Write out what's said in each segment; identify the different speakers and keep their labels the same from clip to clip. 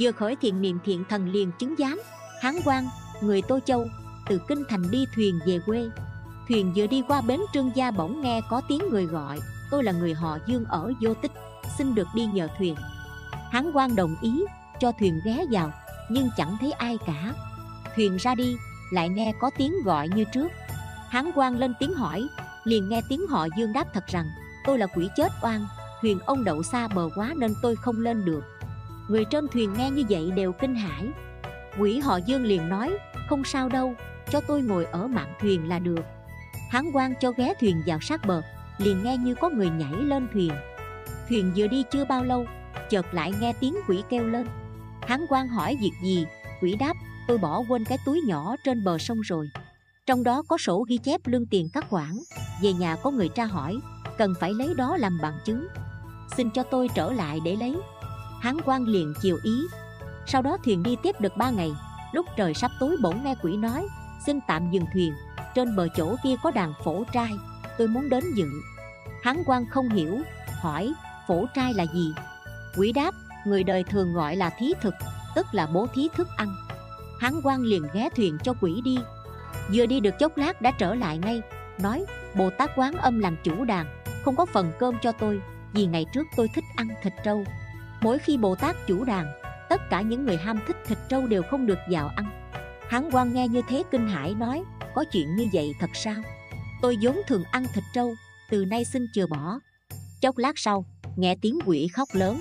Speaker 1: Vừa khởi thiện niệm thiện thần liền chứng giám. Hán quan, người Tô Châu Từ Kinh Thành đi thuyền về quê. Thuyền vừa đi qua bến trương gia bỗng nghe có tiếng người gọi. Tôi là người họ Dương ở vô tích Xin được đi nhờ thuyền. Hán quan đồng ý cho thuyền ghé vào Nhưng chẳng thấy ai cả. Thuyền ra đi lại nghe có tiếng gọi như trước. Hán quan lên tiếng hỏi Liền nghe tiếng họ Dương đáp thật rằng Tôi là quỷ chết oan Thuyền ông đậu xa bờ quá nên tôi không lên được. Người trên thuyền nghe như vậy đều kinh hãi. Quỷ họ Dương liền nói, Không sao đâu, Cho tôi ngồi ở mạn thuyền là được. Hán quan cho ghé thuyền vào sát bờ, Liền nghe như có người nhảy lên thuyền. Thuyền vừa đi chưa bao lâu, Chợt lại nghe tiếng quỷ kêu lên. Hán quan hỏi việc gì? Quỷ đáp, tôi bỏ quên cái túi nhỏ trên bờ sông rồi. Trong đó có sổ ghi chép lương tiền các khoản. Về nhà có người tra hỏi, Cần phải lấy đó làm bằng chứng. Xin cho tôi trở lại để lấy. Hán quan liền chiều ý. Sau đó thuyền đi tiếp được ba ngày, Lúc trời sắp tối bỗng nghe quỷ nói, Xin tạm dừng thuyền, Trên bờ chỗ kia có đàn phổ trai, Tôi muốn đến dự Hán quan không hiểu, Hỏi, phổ trai là gì? Quỷ đáp, Người đời thường gọi là thí thực, Tức là bố thí thức ăn. Hán quan liền ghé thuyền cho quỷ đi. Vừa đi được chốc lát đã trở lại ngay, Nói, Bồ Tát quán âm làm chủ đàn, Không có phần cơm cho tôi, Vì ngày trước tôi thích ăn thịt trâu. Mỗi khi Bồ Tát chủ đàn, Tất cả những người ham thích thịt trâu đều không được vào ăn. Hán quan nghe như thế kinh hãi nói, Có chuyện như vậy thật sao? Tôi vốn thường ăn thịt trâu, Từ nay xin chừa bỏ. Chốc lát sau, nghe tiếng quỷ khóc lớn.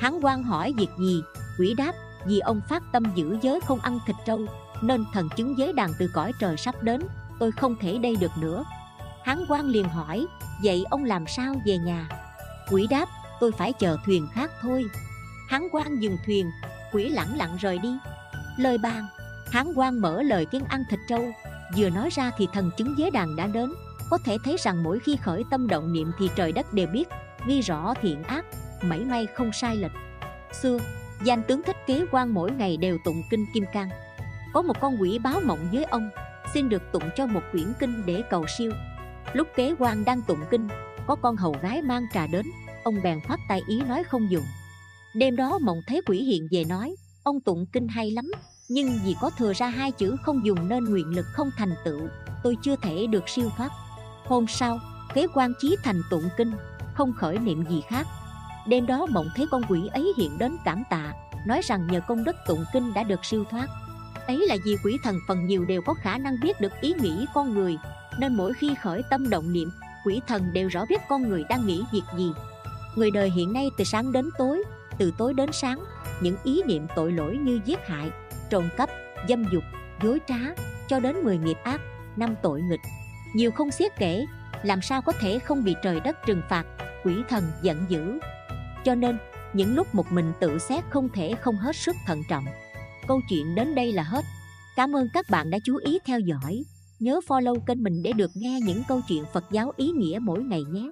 Speaker 1: Hán quan hỏi việc gì? Quỷ đáp, vì ông phát tâm giữ giới không ăn thịt trâu, Nên thần chứng giới đàn từ cõi trời sắp đến, Tôi không thể đây được nữa. Hán quan liền hỏi, Vậy ông làm sao về nhà? Quỷ đáp tôi phải chờ thuyền khác thôi. Hán quan dừng thuyền, Quỷ lẳng lặng rời đi. Lời bàn Hán quan mở lời kiên ăn thịt trâu. Vừa nói ra thì thần chứng giới đàn đã đến. Có thể thấy rằng mỗi khi khởi tâm động niệm Thì trời đất đều biết, Ghi rõ thiện ác, Mảy may không sai lệch. Xưa, Danh tướng thích kế quan mỗi ngày đều tụng kinh Kim Cang. Có một con quỷ báo mộng với ông, Xin được tụng cho một quyển kinh để cầu siêu. Lúc kế quan đang tụng kinh, Có con hầu gái mang trà đến. Ông bèn khoát tay ý nói không dùng. Đêm đó mộng thấy quỷ hiện về nói, Ông tụng kinh hay lắm, Nhưng vì có thừa ra hai chữ không dùng Nên nguyện lực không thành tựu, Tôi chưa thể được siêu thoát. Hôm sau kế quan chí thành tụng kinh, Không khởi niệm gì khác. Đêm đó mộng thấy con quỷ ấy hiện đến cảm tạ, Nói rằng nhờ công đức tụng kinh đã được siêu thoát. Ấy là vì quỷ thần phần nhiều đều có khả năng biết được ý nghĩ con người, Nên mỗi khi khởi tâm động niệm, Quỷ thần đều rõ biết con người đang nghĩ việc gì. Người đời hiện nay từ sáng đến tối Từ tối đến sáng Những ý niệm tội lỗi như giết hại Trộm cắp, dâm dục, dối trá Cho đến 10 nghiệp ác, năm tội nghịch Nhiều không xiết kể Làm sao có thể không bị trời đất trừng phạt Quỷ thần giận dữ cho nên, những lúc một mình tự xét không thể không hết sức thận trọng. Câu chuyện đến đây là hết. Cảm ơn các bạn đã chú ý theo dõi. Nhớ follow kênh mình để được nghe những câu chuyện Phật giáo ý nghĩa mỗi ngày nhé.